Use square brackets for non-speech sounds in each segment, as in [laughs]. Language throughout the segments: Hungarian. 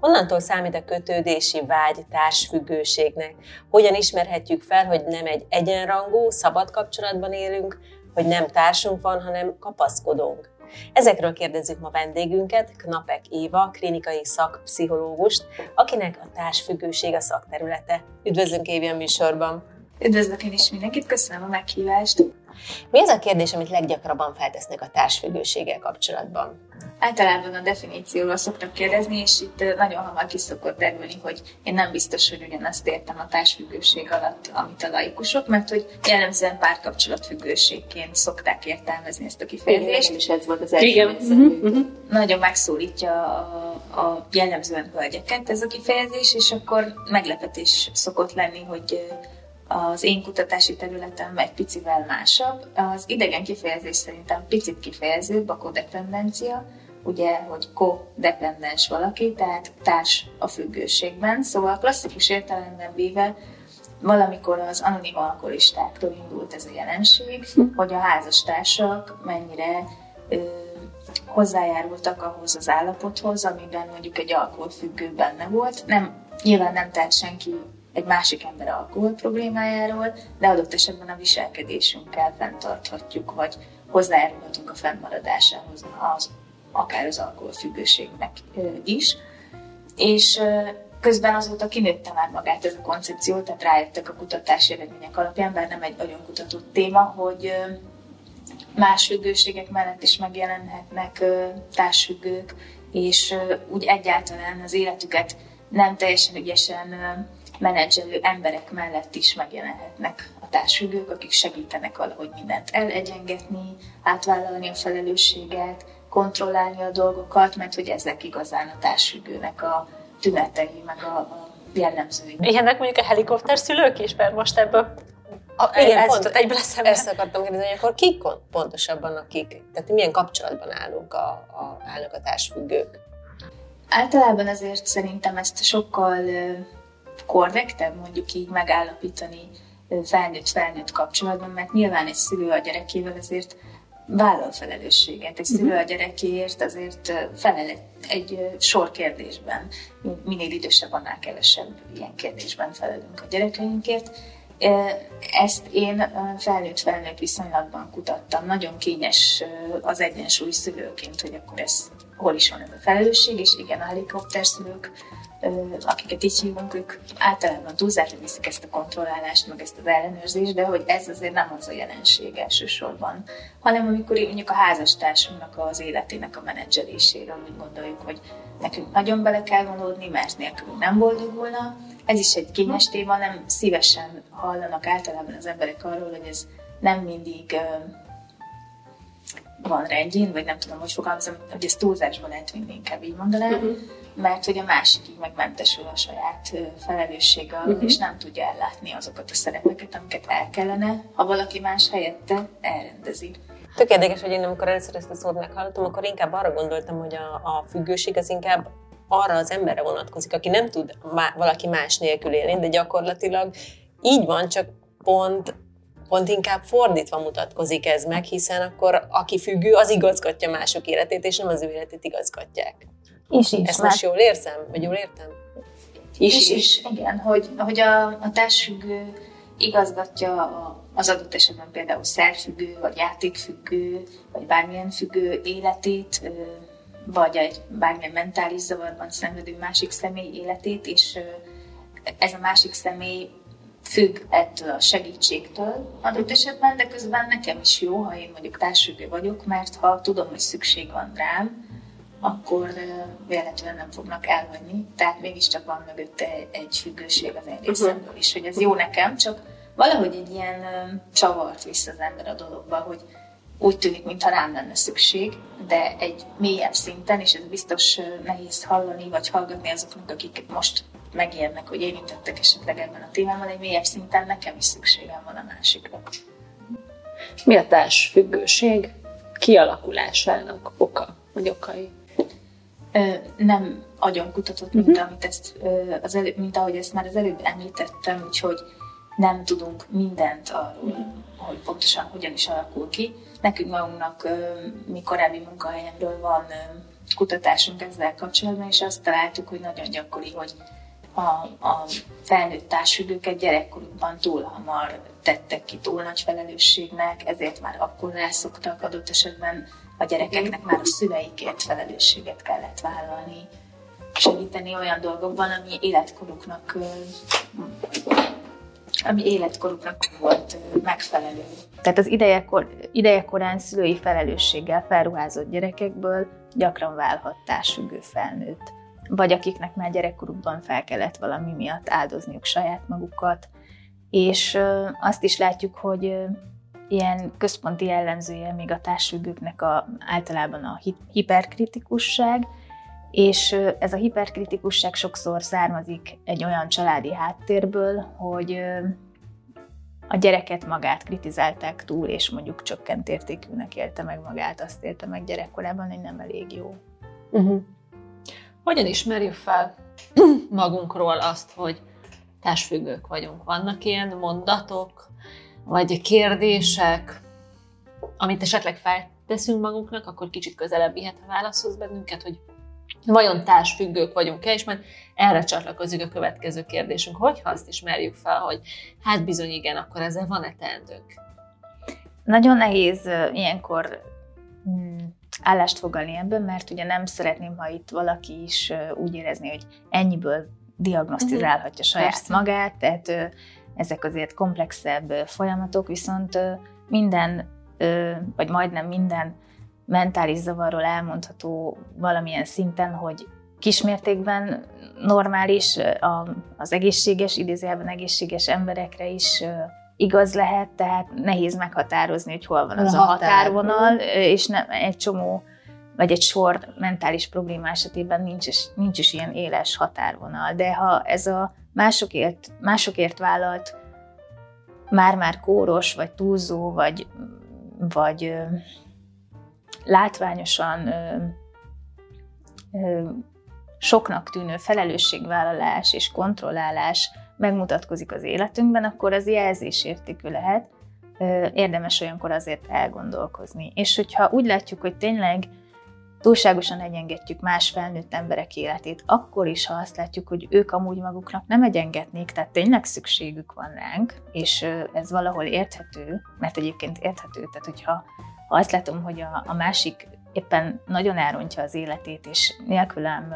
Honnantól számít a kötődési vágy társfüggőségnek? Hogyan ismerhetjük fel, hogy nem egy egyenrangú, szabad kapcsolatban élünk, hogy nem társunk van, hanem kapaszkodunk? Ezekről kérdezzük ma vendégünket, Knapek Éva, klinikai szakpszichológust, akinek a társfüggőség a szakterülete. Üdvözlünk Évi a műsorban! Üdvözlök én is mindenkit, köszönöm a meghívást! Mi az a kérdés, amit leggyakrabban feltesznek a társfüggőséggel kapcsolatban? Általában a definícióról szoktak kérdezni, és itt nagyon hamar ki szokott derülni, hogy én nem biztos, hogy ugyanazt értem a társfüggőség alatt, amit a laikusok, mert hogy jellemzően párkapcsolatfüggőségként szokták értelmezni ezt a kifejezést. És ez volt az első Igen. Uh-huh. Nagyon megszólítja a, a jellemzően hölgyeket ez a kifejezés, és akkor meglepetés szokott lenni, hogy az én kutatási területem egy picivel másabb. Az idegen kifejezés szerintem picit kifejezőbb, a kodependencia, ugye, hogy kodependens valaki, tehát társ a függőségben. Szóval klasszikus értelemben véve valamikor az anonim alkoholistáktól indult ez a jelenség, hogy a házastársak mennyire ö, hozzájárultak ahhoz az állapothoz, amiben mondjuk egy alkoholfüggő benne volt. Nem, nyilván nem tett senki egy másik ember alkohol problémájáról, de adott esetben a viselkedésünkkel fenntarthatjuk, vagy hozzájárulhatunk a fennmaradásához az, akár az alkoholfüggőségnek is. És közben azóta kinőtte már magát ez a koncepció, tehát rájöttek a kutatási eredmények alapján, bár nem egy nagyon kutatott téma, hogy más függőségek mellett is megjelenhetnek társfüggők, és úgy egyáltalán az életüket nem teljesen ügyesen menedzselő emberek mellett is megjelenhetnek a társfüggők, akik segítenek valahogy mindent elegyengetni, átvállalni a felelősséget, kontrollálni a dolgokat, mert hogy ezek igazán a társfüggőnek a tünetei, meg a, a jellemzői. Ilyenek mondjuk a helikopter szülők is, mert most ebből a, igen, ez pont, egyből eszembe. Ezt akartam kérdezni, hogy akkor kik pontosabban akik, tehát milyen kapcsolatban állunk a, a, állnak a társfüggők? Általában azért szerintem ezt sokkal korrektebb mondjuk így megállapítani felnőtt-felnőtt kapcsolatban, mert nyilván egy szülő a gyerekével azért vállal felelősséget. Egy szülő a gyerekéért azért felel egy sor kérdésben. Minél idősebb, annál kevesebb ilyen kérdésben felelünk a gyerekeinkért. Ezt én felnőtt-felnőtt viszonylatban kutattam. Nagyon kényes az egyensúly szülőként, hogy akkor ez hol is van ez a felelősség, és igen, a helikopter szülők akiket így hívunk, ők általában túlzásra viszik ezt a kontrollálást, meg ezt az ellenőrzést, de hogy ez azért nem az a jelenség elsősorban, hanem amikor mondjuk a házastársunknak az életének a menedzseléséről úgy gondoljuk, hogy nekünk nagyon bele kell vonódni, mert nélkülünk nem boldogulna. Ez is egy kényes téma, nem szívesen hallanak általában az emberek arról, hogy ez nem mindig van rendjén, vagy nem tudom, hogy fogalmazom, hogy ez túlzásban lehet vinni, inkább így mondanám, uh-huh. mert hogy a másik így megmentesül a saját felelőssége alól, uh-huh. és nem tudja ellátni azokat a szerepeket, amiket el kellene, ha valaki más helyette elrendezi. Tök érdekes, hogy én amikor először ezt a szót meghallottam, akkor inkább arra gondoltam, hogy a, a függőség az inkább arra az emberre vonatkozik, aki nem tud má, valaki más nélkül élni, de gyakorlatilag így van, csak pont pont inkább fordítva mutatkozik ez meg, hiszen akkor aki függő, az igazgatja mások életét, és nem az ő életét igazgatják. És is. Ezt most jól érzem? Vagy jól értem? Is, is, is. igen, hogy, hogy a, a társfüggő igazgatja a, az adott esetben például szerfüggő, vagy játékfüggő, vagy bármilyen függő életét, vagy egy bármilyen mentális zavarban szenvedő másik személy életét, és ez a másik személy függ ettől a segítségtől adott esetben, de közben nekem is jó, ha én mondjuk társfüggő vagyok, mert ha tudom, hogy szükség van rám, akkor véletlenül nem fognak elhagyni. Tehát mégiscsak van mögötte egy függőség az én részemről is, hogy ez jó nekem, csak valahogy egy ilyen csavart visz az ember a dologba, hogy úgy tűnik, mintha rám lenne szükség, de egy mélyebb szinten, és ez biztos nehéz hallani, vagy hallgatni azoknak, akik most megijednek, hogy érintettek esetleg ebben a témában, egy mélyebb szinten nekem is szükségem van a másikra. Mi a társfüggőség kialakulásának oka, vagy okai? Ö, nem agyon kutatott, mint, uh-huh. amit ezt, ö, az elő, mint ahogy ezt már az előbb említettem, úgyhogy nem tudunk mindent arról, hogy pontosan hogyan is alakul ki. Nekünk magunknak ö, mi korábbi munkahelyemről van ö, kutatásunk ezzel kapcsolatban, és azt találtuk, hogy nagyon gyakori, hogy a, a felnőtt társülőket gyerekkorukban túl hamar tettek ki túl nagy felelősségnek, ezért már akkor rászoktak adott esetben a gyerekeknek már a szüleikért felelősséget kellett vállalni, segíteni olyan dolgokban, ami életkoruknak ami életkoruknak volt megfelelő. Tehát az idejekor, idejekorán szülői felelősséggel felruházott gyerekekből gyakran válhat társfüggő felnőtt. Vagy akiknek már gyerekkorukban fel kellett valami miatt áldozniuk saját magukat. És azt is látjuk, hogy ilyen központi jellemzője még a társfüggőknek a, általában a hiperkritikusság, és ez a hiperkritikusság sokszor származik egy olyan családi háttérből, hogy a gyereket magát kritizálták túl, és mondjuk csökkent értékűnek élte meg magát, azt élte meg gyerekkorában, hogy nem elég jó. Uh-huh. Hogyan ismerjük fel magunkról azt, hogy társfüggők vagyunk? Vannak ilyen mondatok, vagy kérdések, amit esetleg felteszünk magunknak, akkor kicsit közelebb vihet a válaszhoz bennünket, hogy vajon társfüggők vagyunk-e, és majd erre csatlakozik a következő kérdésünk, hogyha azt ismerjük fel, hogy hát bizony igen, akkor ezzel van-e teendőnk? Nagyon nehéz ilyenkor állást fogalni ebben, mert ugye nem szeretném, ha itt valaki is úgy érezni, hogy ennyiből diagnosztizálhatja saját Persze. magát, tehát ezek azért komplexebb folyamatok, viszont minden, vagy majdnem minden mentális zavarról elmondható valamilyen szinten, hogy kismértékben normális, az egészséges, idézőjelben egészséges emberekre is igaz lehet, tehát nehéz meghatározni, hogy hol van az a, a határvonal, és nem egy csomó, vagy egy sor mentális probléma esetében nincs is, nincs is ilyen éles határvonal. De ha ez a másokért, másokért vállalt már-már kóros, vagy túlzó, vagy, vagy látványosan ö, ö, soknak tűnő felelősségvállalás és kontrollálás megmutatkozik az életünkben, akkor az jelzésértékű lehet, érdemes olyankor azért elgondolkozni. És hogyha úgy látjuk, hogy tényleg túlságosan egyengetjük más felnőtt emberek életét, akkor is, ha azt látjuk, hogy ők amúgy maguknak nem egyengetnék, tehát tényleg szükségük van ránk, és ez valahol érthető, mert egyébként érthető, tehát hogyha ha azt látom, hogy a, a másik éppen nagyon elrontja az életét, és nélkülem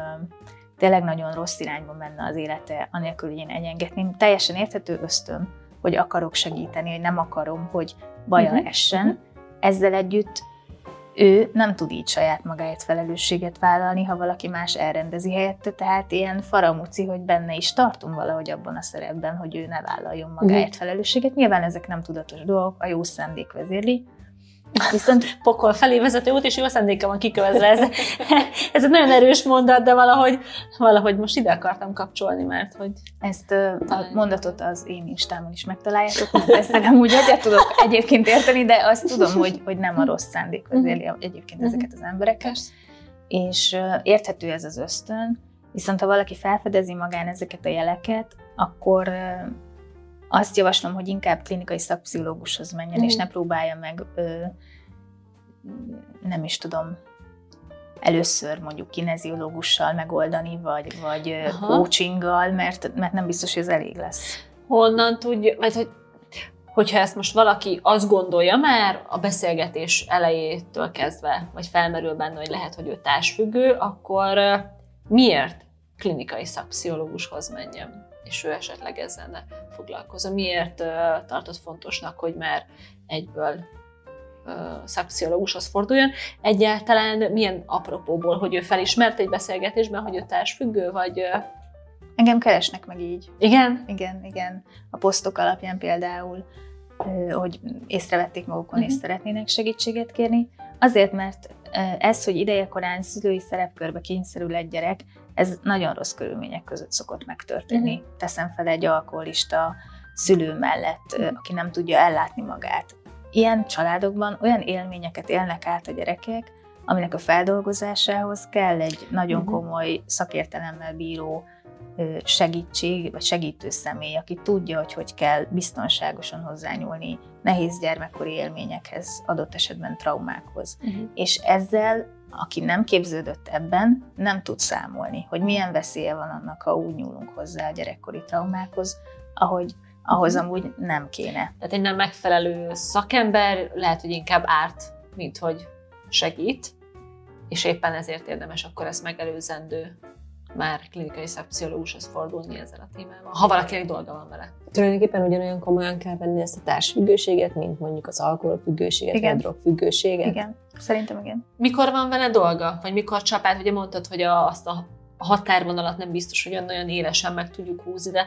tényleg nagyon rossz irányba menne az élete, anélkül, hogy én egyengetném, teljesen érthető ösztön, hogy akarok segíteni, hogy nem akarom, hogy baja uh-huh. essen. Ezzel együtt ő nem tud így saját magáért felelősséget vállalni, ha valaki más elrendezi helyette, tehát ilyen faramuci, hogy benne is tartunk valahogy abban a szerepben, hogy ő ne vállaljon magáért felelősséget. Nyilván ezek nem tudatos dolgok, a jó szándék vezérli, Viszont pokol felé vezető út, és jó szándéka van kikövezve. Ez, [laughs] ez egy nagyon erős mondat, de valahogy, valahogy most ide akartam kapcsolni, mert hogy... Ezt a mondatot az én instámon is megtaláljátok, mert ezt nem úgy egyet tudok egyébként érteni, de azt tudom, hogy, hogy nem a rossz szándék vezéli mhm. egyébként mhm. ezeket az embereket. És érthető ez az ösztön, viszont ha valaki felfedezi magán ezeket a jeleket, akkor azt javaslom, hogy inkább klinikai szakpszichológushoz menjen, mm. és ne próbálja meg, ö, nem is tudom, először mondjuk kineziológussal megoldani, vagy, vagy Aha. coachinggal, mert, mert nem biztos, hogy ez elég lesz. Honnan tudja, vagy hogy hogyha ezt most valaki azt gondolja már a beszélgetés elejétől kezdve, vagy felmerül benne, hogy lehet, hogy ő társfüggő, akkor miért klinikai szakpszichológushoz menjen? És ő esetleg ezzel ne foglalkozom. Miért tartott fontosnak, hogy már egyből szakpszichológushoz forduljon. Egyáltalán milyen apropóból, hogy ő felismert egy beszélgetésben, hogy ő társfüggő, vagy... Engem keresnek meg így. Igen? Igen, igen. A posztok alapján például, hogy észrevették magukon, uh-huh. és szeretnének segítséget kérni. Azért, mert ez, hogy idejekorán szülői szerepkörbe kényszerül egy gyerek, ez nagyon rossz körülmények között szokott megtörténni. Mm. Teszem fel egy alkoholista szülő mellett, aki nem tudja ellátni magát. Ilyen családokban olyan élményeket élnek át a gyerekek, aminek a feldolgozásához kell egy nagyon mhm. komoly szakértelemmel bíró segítség, vagy segítő személy, aki tudja, hogy hogy kell biztonságosan hozzányúlni nehéz gyermekkori élményekhez, adott esetben traumákhoz. Uh-huh. És ezzel, aki nem képződött ebben, nem tud számolni, hogy milyen veszélye van annak, ha úgy nyúlunk hozzá a gyerekkori traumákhoz, ahogy ahhoz uh-huh. amúgy nem kéne. Tehát egy nem megfelelő szakember lehet, hogy inkább árt, mint hogy segít, és éppen ezért érdemes akkor ezt megelőzendő már klinikai szakpszichológushoz fordulni ezzel a témával, ha valakinek dolga van vele. Tulajdonképpen ugyanolyan komolyan kell venni ezt a társfüggőséget, mint mondjuk az alkoholfüggőséget, igen. vagy a drogfüggőséget. Igen, szerintem igen. Mikor van vele dolga? Vagy mikor csapát? Ugye mondtad, hogy a, azt a határvonalat nem biztos, hogy olyan élesen meg tudjuk húzni, de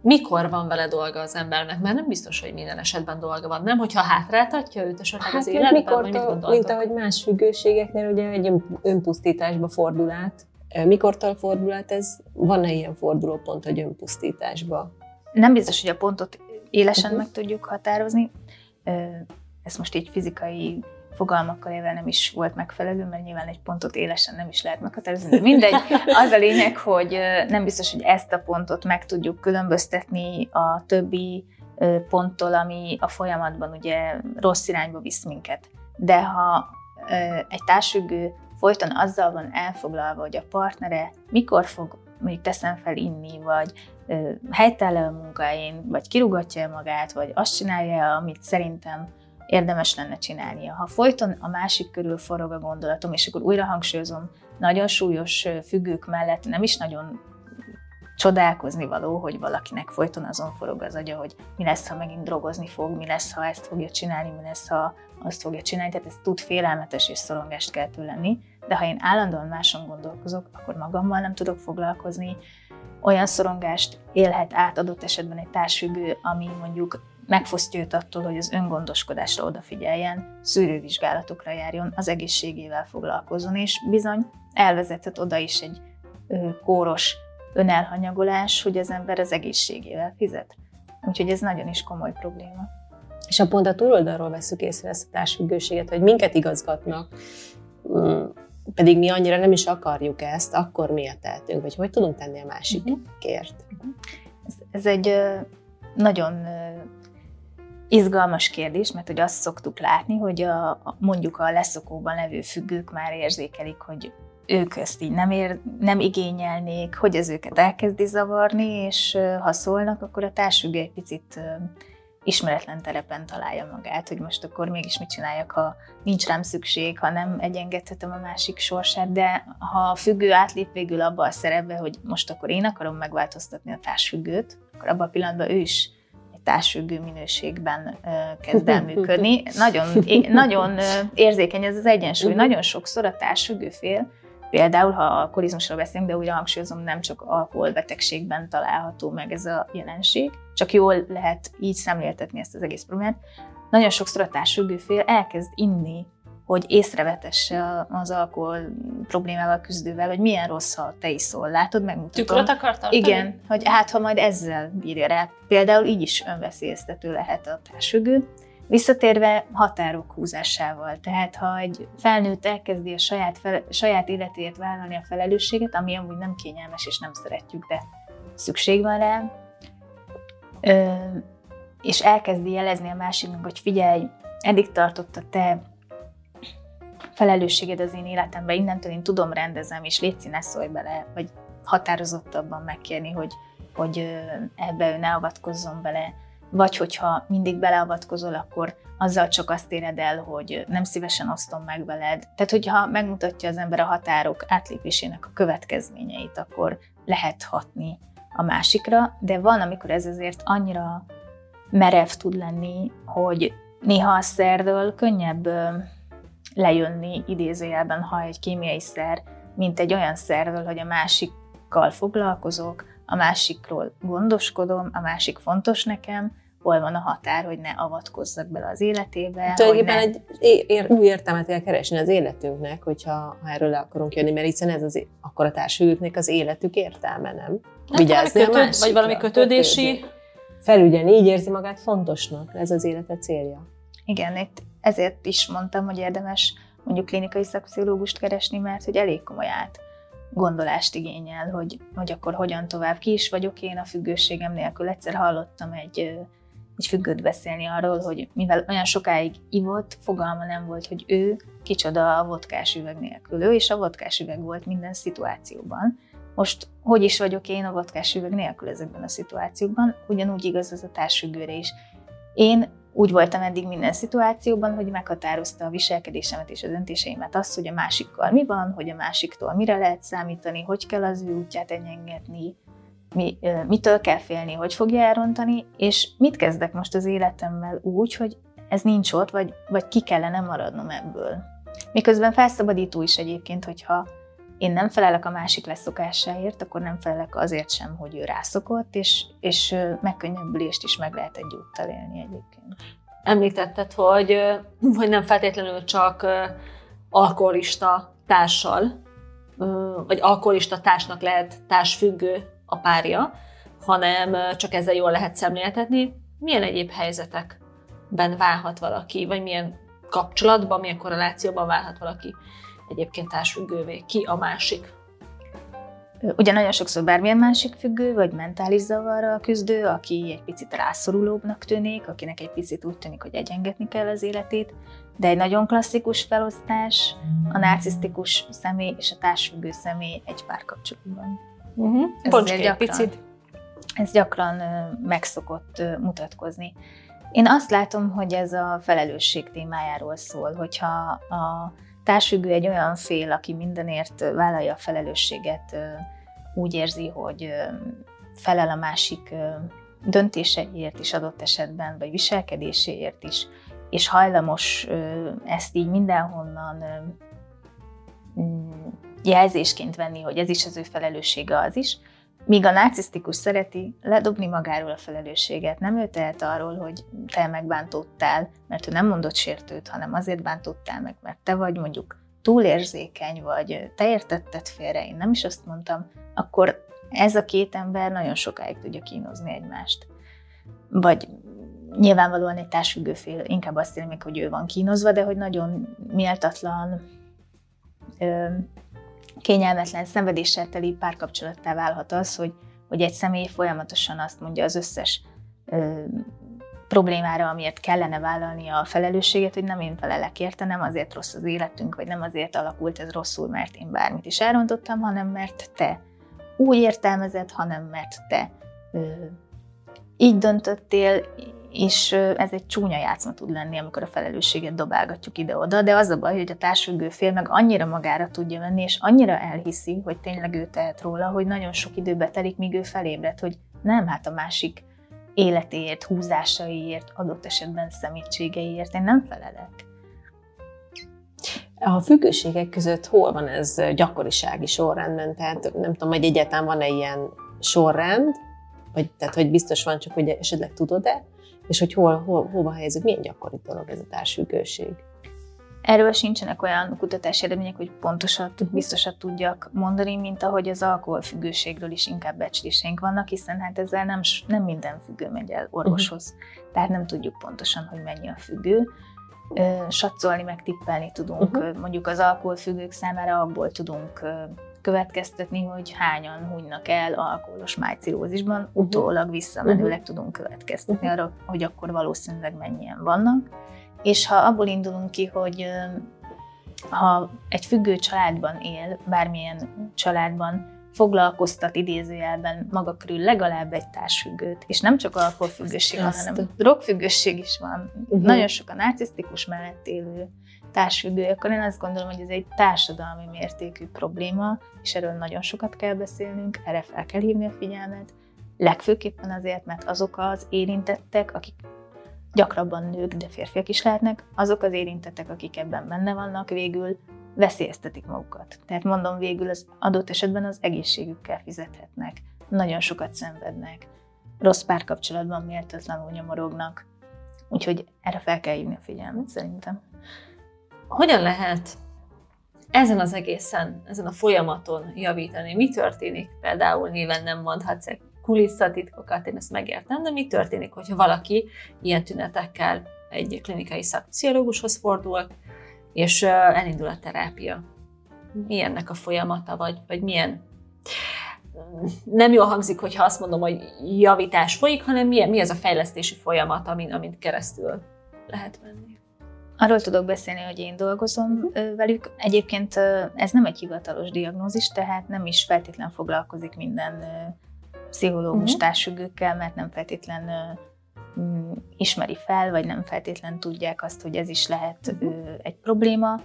mikor van vele dolga az embernek, mert nem biztos, hogy minden esetben dolga van. Nem, hogyha hátráltatja őt esetleg hát az életben, mikor, vagy mit Mint ahogy más függőségeknél ugye egy önpusztításba fordul át. Mikortól fordul át ez? Van-e ilyen fordulópont, hogy önpusztításba? Nem biztos, hogy a pontot élesen uh-huh. meg tudjuk határozni. Ez most így fizikai fogalmakkal éve nem is volt megfelelő, mert nyilván egy pontot élesen nem is lehet meghatározni, de mindegy. [laughs] Az a lényeg, hogy nem biztos, hogy ezt a pontot meg tudjuk különböztetni a többi ponttól, ami a folyamatban ugye rossz irányba visz minket. De ha egy társfüggő folyton azzal van elfoglalva, hogy a partnere mikor fog mondjuk teszem fel inni, vagy helytáll a munkájén, vagy kirugatja magát, vagy azt csinálja, amit szerintem érdemes lenne csinálnia. Ha folyton a másik körül forog a gondolatom, és akkor újra hangsúlyozom, nagyon súlyos függők mellett nem is nagyon csodálkozni való, hogy valakinek folyton azon forog az agya, hogy mi lesz, ha megint drogozni fog, mi lesz, ha ezt fogja csinálni, mi lesz, ha azt fogja csinálni. Tehát ez tud félelmetes és szorongást keltő lenni, de ha én állandóan máson gondolkozok, akkor magammal nem tudok foglalkozni, olyan szorongást élhet át adott esetben egy társfüggő, ami mondjuk megfosztja őt attól, hogy az öngondoskodásra odafigyeljen, szűrővizsgálatokra járjon, az egészségével foglalkozzon, és bizony elvezethet oda is egy kóros önelhanyagolás, hogy az ember az egészségével fizet. Úgyhogy ez nagyon is komoly probléma. És a pont a túloldalról veszük észre ezt a társfüggőséget, hogy minket igazgatnak, mm, pedig mi annyira nem is akarjuk ezt, akkor miért tehetünk, vagy hogy tudunk tenni a másikért? Uh-huh. Ez, ez egy nagyon izgalmas kérdés, mert hogy azt szoktuk látni, hogy a, mondjuk a leszokóban levő függők már érzékelik, hogy ők ezt így nem, ér, nem igényelnék, hogy ez őket elkezdi zavarni, és ha szólnak, akkor a társfüggő egy picit ismeretlen terepen találja magát, hogy most akkor mégis mit csináljak, ha nincs rám szükség, ha nem egyengedhetem a másik sorsát, de ha a függő átlép végül abba a szerepbe, hogy most akkor én akarom megváltoztatni a társfüggőt, akkor abban a pillanatban ő is társfüggő minőségben kezd el működni. Nagyon, nagyon érzékeny ez az egyensúly. Mhm. [laughs] Nagyon sokszor a társfüggő fél, például ha alkoholizmusról beszélünk, de újra hangsúlyozom, nem csak alkoholbetegségben található meg ez a jelenség, csak jól lehet így szemléltetni ezt az egész problémát. Nagyon sokszor a társfüggő fél elkezd inni hogy észrevetesse az alkohol problémával küzdővel, hogy milyen rossz, ha te iszol. Látod, megmutatom. Tükröt akar tartani? Igen, hogy hát ha majd ezzel bírja rá. Például így is önveszélyeztető lehet a társfüggő. Visszatérve határok húzásával. Tehát ha egy felnőtt elkezdi a saját, fel, saját életéért vállalni a felelősséget, ami amúgy nem kényelmes és nem szeretjük, de szükség van rá, ö, és elkezdi jelezni a másiknak, hogy figyelj, eddig tartott a te felelősséged az én életemben, innentől én tudom, rendezem, és légy ne szólj bele, vagy határozottabban megkérni, hogy, hogy ebbe ő ne avatkozzon bele, vagy hogyha mindig beleavatkozol, akkor azzal csak azt éred el, hogy nem szívesen osztom meg veled. Tehát, hogyha megmutatja az ember a határok átlépésének a következményeit, akkor lehet hatni a másikra, de van, amikor ez azért annyira merev tud lenni, hogy néha a szerdől könnyebb lejönni idézőjelben, ha egy kémiai szer, mint egy olyan szerről, hogy a másikkal foglalkozok, a másikról gondoskodom, a másik fontos nekem, hol van a határ, hogy ne avatkozzak bele az életébe. Tulajdonképpen ne... egy ér, új értelmet kell keresni az életünknek, hogyha ha erről le akarunk jönni, mert hiszen ez az, akkor a társülőknek az életük értelme, nem? Vigyázni kötőd, a másikra, Vagy valami kötődési... Kötődés. Felügyelni, így érzi magát fontosnak, ez az élete célja. Igen, itt ezért is mondtam, hogy érdemes mondjuk klinikai szakpszichológust keresni, mert hogy elég komoly át gondolást igényel, hogy, hogy akkor hogyan tovább. Ki is vagyok én a függőségem nélkül. Egyszer hallottam egy, egy függőt beszélni arról, hogy mivel olyan sokáig ivott, fogalma nem volt, hogy ő kicsoda a vodkás üveg nélkül. Ő és a vodkás üveg volt minden szituációban. Most hogy is vagyok én a vodkás üveg nélkül ezekben a szituációkban, ugyanúgy igaz ez a társfüggőre is. Én úgy voltam eddig minden szituációban, hogy meghatározta a viselkedésemet és a döntéseimet az, hogy a másikkal mi van, hogy a másiktól mire lehet számítani, hogy kell az ő útját engedni, mi, mitől kell félni, hogy fogja elrontani, és mit kezdek most az életemmel úgy, hogy ez nincs ott, vagy, vagy ki kellene maradnom ebből. Miközben felszabadító is egyébként, hogyha én nem felelek a másik leszokásáért, akkor nem felelek azért sem, hogy ő rászokott, és, és megkönnyebbülést is meg lehet egy úttal élni egyébként. Említetted, hogy, hogy nem feltétlenül csak alkoholista társal, vagy alkoholista társnak lehet társfüggő a párja, hanem csak ezzel jól lehet szemléltetni. Milyen egyéb helyzetekben válhat valaki, vagy milyen kapcsolatban, milyen korrelációban válhat valaki egyébként társfüggővé, ki a másik. Ugye nagyon sokszor bármilyen másik függő, vagy mentális zavarral küzdő, aki egy picit rászorulóbbnak tűnik, akinek egy picit úgy tűnik, hogy egyengetni kell az életét, de egy nagyon klasszikus felosztás a narcisztikus személy és a társfüggő személy egy párkapcsolatban. Uh-huh. Ez gyakran, picit. Ez gyakran megszokott mutatkozni. Én azt látom, hogy ez a felelősség témájáról szól, hogyha a társfüggő egy olyan fél, aki mindenért vállalja a felelősséget, úgy érzi, hogy felel a másik döntéseiért is adott esetben, vagy viselkedéséért is, és hajlamos ezt így mindenhonnan mm, jelzésként venni, hogy ez is az ő felelőssége az is, Míg a narcisztikus szereti ledobni magáról a felelősséget. Nem ő tehet arról, hogy te megbántottál, mert ő nem mondott sértőt, hanem azért bántottál meg, mert te vagy mondjuk túlérzékeny, vagy te értetted félre, én nem is azt mondtam, akkor ez a két ember nagyon sokáig tudja kínozni egymást. Vagy nyilvánvalóan egy társfüggő fél inkább azt meg, hogy ő van kínozva, de hogy nagyon méltatlan, kényelmetlen, szenvedéssel teli párkapcsolattá válhat az, hogy, hogy egy személy folyamatosan azt mondja az összes ö, problémára, amiért kellene vállalnia a felelősséget, hogy nem én felelek érte, nem azért rossz az életünk, vagy nem azért alakult ez rosszul, mert én bármit is elrontottam, hanem mert te úgy értelmezed, hanem mert te ö, így döntöttél, és ez egy csúnya játszma tud lenni, amikor a felelősséget dobálgatjuk ide-oda, de az a baj, hogy a társfüggő fél meg annyira magára tudja venni, és annyira elhiszi, hogy tényleg ő tehet róla, hogy nagyon sok időbe telik, míg ő felébred, hogy nem, hát a másik életéért, húzásaiért, adott esetben szemétségeiért én nem felelek. A függőségek között hol van ez gyakorisági sorrendben? Tehát nem tudom, hogy egyáltalán van-e ilyen sorrend, vagy tehát hogy biztos van, csak hogy esetleg tudod-e, és hogy hol, hol, hova helyezünk, milyen gyakori dolog ez a társfüggőség. Erről sincsenek olyan kutatási eredmények, hogy pontosat, mhm. biztosat tudjak mondani, mint ahogy az alkoholfüggőségről is inkább becsléseink vannak, hiszen hát ezzel nem, nem minden függő megy el orvoshoz. Uh-huh. Tehát nem tudjuk pontosan, hogy mennyi a függő. Satszolni, meg tippelni tudunk. Uh-huh. Mondjuk az alkoholfüggők számára abból tudunk következtetni, hogy hányan hunynak el alkoholos májcirózisban, uh-huh. utólag visszamenőleg uh-huh. tudunk következtetni uh-huh. arra, hogy akkor valószínűleg mennyien vannak. És ha abból indulunk ki, hogy ha egy függő családban él, bármilyen családban, foglalkoztat idézőjelben maga körül legalább egy társfüggőt, és nem csak alkoholfüggőség van, hanem drogfüggőség is van. Uh-huh. Nagyon sok a narcisztikus mellett élő társfüggő, akkor én azt gondolom, hogy ez egy társadalmi mértékű probléma, és erről nagyon sokat kell beszélnünk, erre fel kell hívni a figyelmet, legfőképpen azért, mert azok az érintettek, akik gyakrabban nők, de férfiak is lehetnek, azok az érintettek, akik ebben benne vannak, végül veszélyeztetik magukat. Tehát mondom, végül az adott esetben az egészségükkel fizethetnek. Nagyon sokat szenvednek. rossz párkapcsolatban méltatlanul nyomorognak. Úgyhogy erre fel kell hívni a figyelmet szerintem. Hogyan lehet ezen az egészen, ezen a folyamaton javítani? Mi történik? Például nyilván nem mondhatsz kulisszatitkokat, én ezt megértem, de mi történik, hogyha valaki ilyen tünetekkel egy klinikai szakpszichológushoz fordul, és elindul a terápia? Mi ennek a folyamata, vagy, vagy milyen nem jól hangzik, hogyha azt mondom, hogy javítás folyik, hanem mi, mi az a fejlesztési folyamat, amin, amint keresztül lehet menni. Arról tudok beszélni, hogy én dolgozom uh-huh. velük. Egyébként ez nem egy hivatalos diagnózis, tehát nem is feltétlen foglalkozik minden pszichológus uh-huh. társfüggőkkel, mert nem feltétlen ismeri fel, vagy nem feltétlen tudják azt, hogy ez is lehet uh-huh. egy probléma,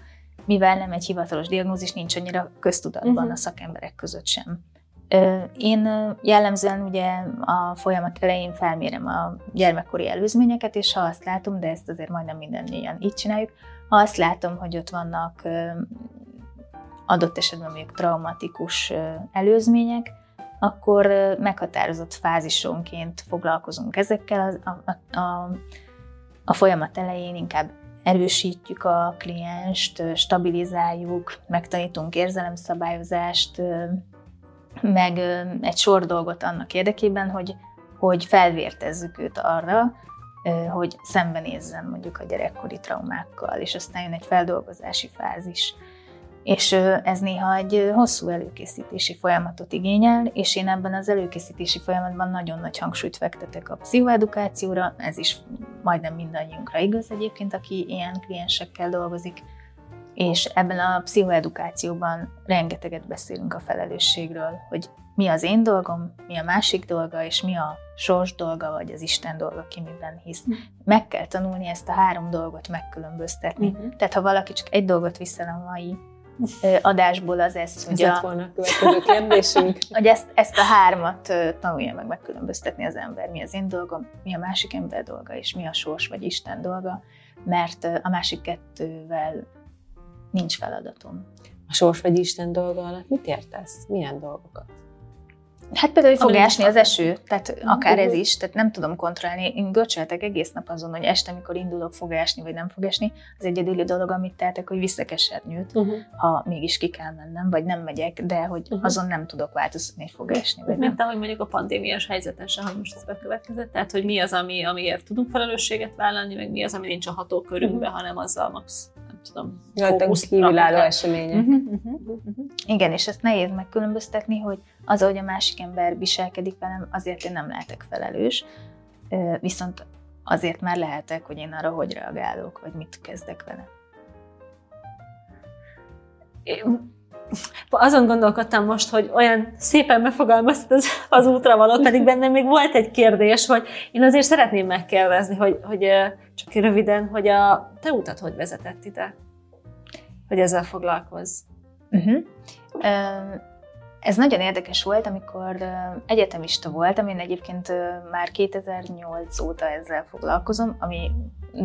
mivel nem egy hivatalos diagnózis, nincs annyira köztudatban uh-huh. a szakemberek között sem. Én jellemzően ugye a folyamat elején felmérem a gyermekkori előzményeket, és ha azt látom, de ezt azért majdnem minden ilyen így csináljuk, ha azt látom, hogy ott vannak adott esetben még traumatikus előzmények, akkor meghatározott fázisonként foglalkozunk ezekkel. A, a, a, a folyamat elején inkább erősítjük a klienst, stabilizáljuk, megtanítunk érzelemszabályozást, meg egy sor dolgot annak érdekében, hogy, hogy felvértezzük őt arra, hogy szembenézzen mondjuk a gyerekkori traumákkal, és aztán jön egy feldolgozási fázis. És ez néha egy hosszú előkészítési folyamatot igényel, és én ebben az előkészítési folyamatban nagyon nagy hangsúlyt fektetek a pszichoedukációra, ez is majdnem mindannyiunkra igaz egyébként, aki ilyen kliensekkel dolgozik, és ebben a pszichoedukációban rengeteget beszélünk a felelősségről, hogy mi az én dolgom, mi a másik dolga, és mi a sors dolga, vagy az Isten dolga, ki miben hisz. Mm. Meg kell tanulni ezt a három dolgot megkülönböztetni. Mm-hmm. Tehát ha valaki csak egy dolgot viszel a mai adásból, az ez, hogy ez a... volna a következő kérdésünk. [laughs] hogy ezt, ezt a hármat tanulja meg megkülönböztetni az ember. Mi az én dolgom, mi a másik ember dolga, és mi a sors vagy Isten dolga, mert a másik kettővel nincs feladatom. A sors vagy Isten dolga alatt mit értesz? Milyen dolgokat? Hát például, hogy fog ásni az eső, tehát akár ez is, tehát nem tudom kontrollálni. Én göcseltek egész nap azon, hogy este, amikor indulok, fog ásni, vagy nem fog esni. Az egyedüli dolog, amit tehetek, hogy viszek esernyőt, uh-huh. ha mégis ki kell mennem, vagy nem megyek, de hogy uh-huh. azon nem tudok változtatni, hogy fog esni, vagy Mint ahogy mondjuk a pandémiás helyzetesen, hogy most ez bekövetkezett, tehát hogy mi az, ami, amiért tudunk felelősséget vállalni, meg mi az, ami nincs a hatókörünkben, uh-huh. hanem azzal max tudom, kívülálló események. Uh-huh, uh-huh, uh-huh. Igen, és ezt nehéz megkülönböztetni, hogy az, ahogy a másik ember viselkedik velem, azért én nem lehetek felelős, viszont azért már lehetek, hogy én arra hogy reagálok, vagy mit kezdek vele. Én azon gondolkodtam most, hogy olyan szépen befogalmaztad az, az útra valót, pedig bennem még volt egy kérdés, hogy én azért szeretném megkérdezni, hogy, hogy csak röviden, hogy a te utat hogy vezetett ide? Hogy ezzel foglalkozz. Uh-huh. Ez nagyon érdekes volt, amikor egyetemista voltam, én egyébként már 2008 óta ezzel foglalkozom, ami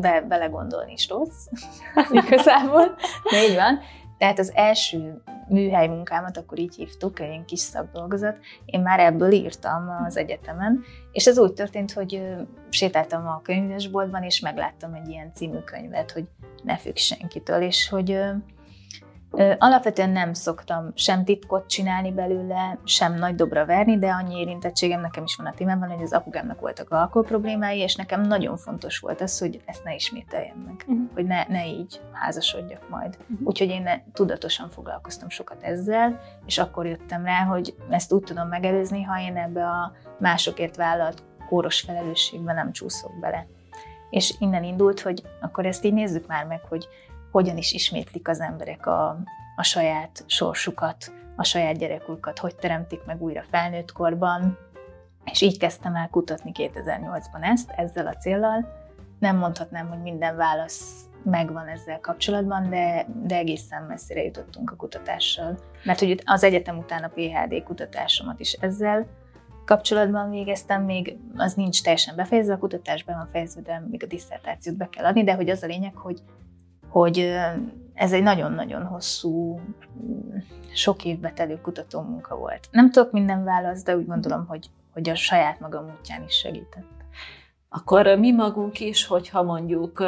be, belegondolni is rossz, [laughs] igazából, de így van. Tehát az első műhely munkámat akkor így hívtuk, egy kis szakdolgozat, én már ebből írtam az egyetemen, és ez úgy történt, hogy sétáltam a könyvesboltban, és megláttam egy ilyen című könyvet, hogy ne függ senkitől, és hogy Alapvetően nem szoktam sem titkot csinálni belőle, sem nagy dobra verni, de annyi érintettségem nekem is van a témában, hogy az apukámnak voltak alkohol problémái, és nekem nagyon fontos volt az, hogy ezt ne ismételjem meg, uh-huh. hogy ne, ne így házasodjak majd. Uh-huh. Úgyhogy én ne, tudatosan foglalkoztam sokat ezzel, és akkor jöttem rá, hogy ezt úgy tudom megelőzni, ha én ebbe a másokért vállalt kóros felelősségbe nem csúszok bele. És innen indult, hogy akkor ezt így nézzük már meg, hogy hogyan is ismétlik az emberek a, a saját sorsukat, a saját gyerekújukat, hogy teremtik meg újra felnőtt korban, és így kezdtem el kutatni 2008-ban ezt, ezzel a céllal. Nem mondhatnám, hogy minden válasz megvan ezzel kapcsolatban, de, de egészen messzire jutottunk a kutatással. Mert hogy az egyetem után a PHD kutatásomat is ezzel kapcsolatban végeztem, még az nincs teljesen befejezve, a kutatásban van fejezve, de még a diszertációt be kell adni, de hogy az a lényeg, hogy hogy ez egy nagyon-nagyon hosszú, sok évbe telő kutató munka volt. Nem tudok minden választ, de úgy gondolom, hogy, hogy a saját magam útján is segített. Akkor mi magunk is, hogyha mondjuk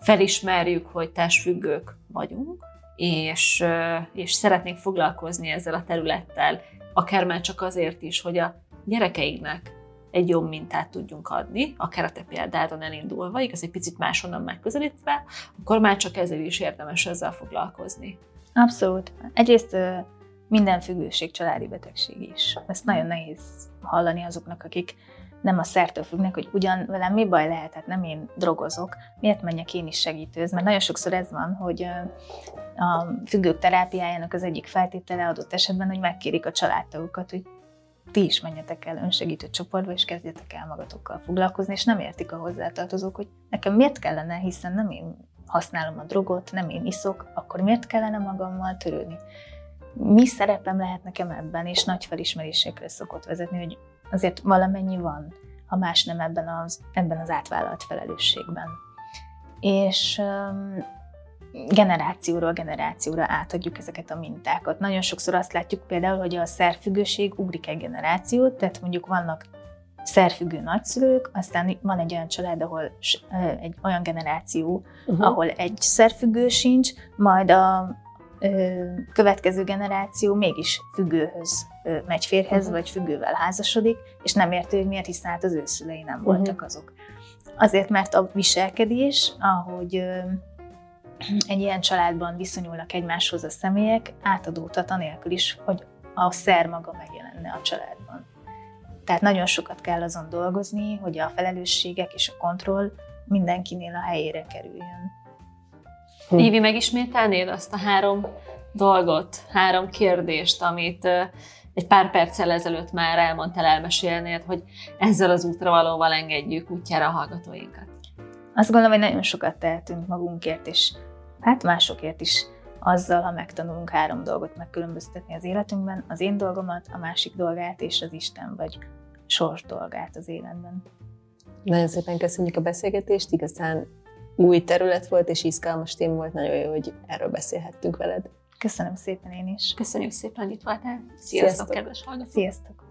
felismerjük, hogy társfüggők vagyunk, és, és szeretnénk foglalkozni ezzel a területtel, akár már csak azért is, hogy a gyerekeinknek egy jobb mintát tudjunk adni, akár a te példádon elindulva, igaz, egy picit máshonnan megközelítve, akkor már csak ezzel is érdemes ezzel foglalkozni. Abszolút. Egyrészt minden függőség családi betegség is. Ezt nagyon nehéz hallani azoknak, akik nem a szertől függnek, hogy ugyan velem mi baj lehet, hát nem én drogozok, miért menjek én is segítőz, mert nagyon sokszor ez van, hogy a függők terápiájának az egyik feltétele adott esetben, hogy megkérik a családtagokat, hogy ti is menjetek el önsegítő csoportba, és kezdjetek el magatokkal foglalkozni, és nem értik a hozzátartozók, hogy nekem miért kellene, hiszen nem én használom a drogot, nem én iszok, akkor miért kellene magammal törődni? Mi szerepem lehet nekem ebben, és nagy felismerésekre szokott vezetni, hogy azért valamennyi van, ha más nem ebben az, ebben az átvállalt felelősségben. És generációról generációra átadjuk ezeket a mintákat. Nagyon sokszor azt látjuk például, hogy a szerfüggőség ugrik egy generációt, tehát mondjuk vannak szerfüggő nagyszülők, aztán van egy olyan család, ahol egy olyan generáció, uh-huh. ahol egy szerfüggő sincs, majd a ö, következő generáció mégis függőhöz ö, megy férhez, uh-huh. vagy függővel házasodik, és nem érti, hogy miért, hiszen hát az ő szülei nem uh-huh. voltak azok. Azért, mert a viselkedés, ahogy ö, egy ilyen családban viszonyulnak egymáshoz a személyek, átadódhat anélkül is, hogy a szer maga megjelenne a családban. Tehát nagyon sokat kell azon dolgozni, hogy a felelősségek és a kontroll mindenkinél a helyére kerüljön. Hm. Évi, megismételnéd azt a három dolgot, három kérdést, amit egy pár perccel ezelőtt már elmondtál, elmesélnéd, hogy ezzel az útra valóval engedjük útjára a hallgatóinkat? Azt gondolom, hogy nagyon sokat tehetünk magunkért, és hát másokért is azzal, ha megtanulunk három dolgot megkülönböztetni az életünkben, az én dolgomat, a másik dolgát és az Isten vagy sors dolgát az életben. Nagyon szépen köszönjük a beszélgetést, igazán új terület volt, és izgalmas téma volt, nagyon jó, hogy erről beszélhettünk veled. Köszönöm szépen én is. Köszönjük szépen, hogy itt voltál. Sziasztok, Sziasztok. kedves hallgatók. Sziasztok.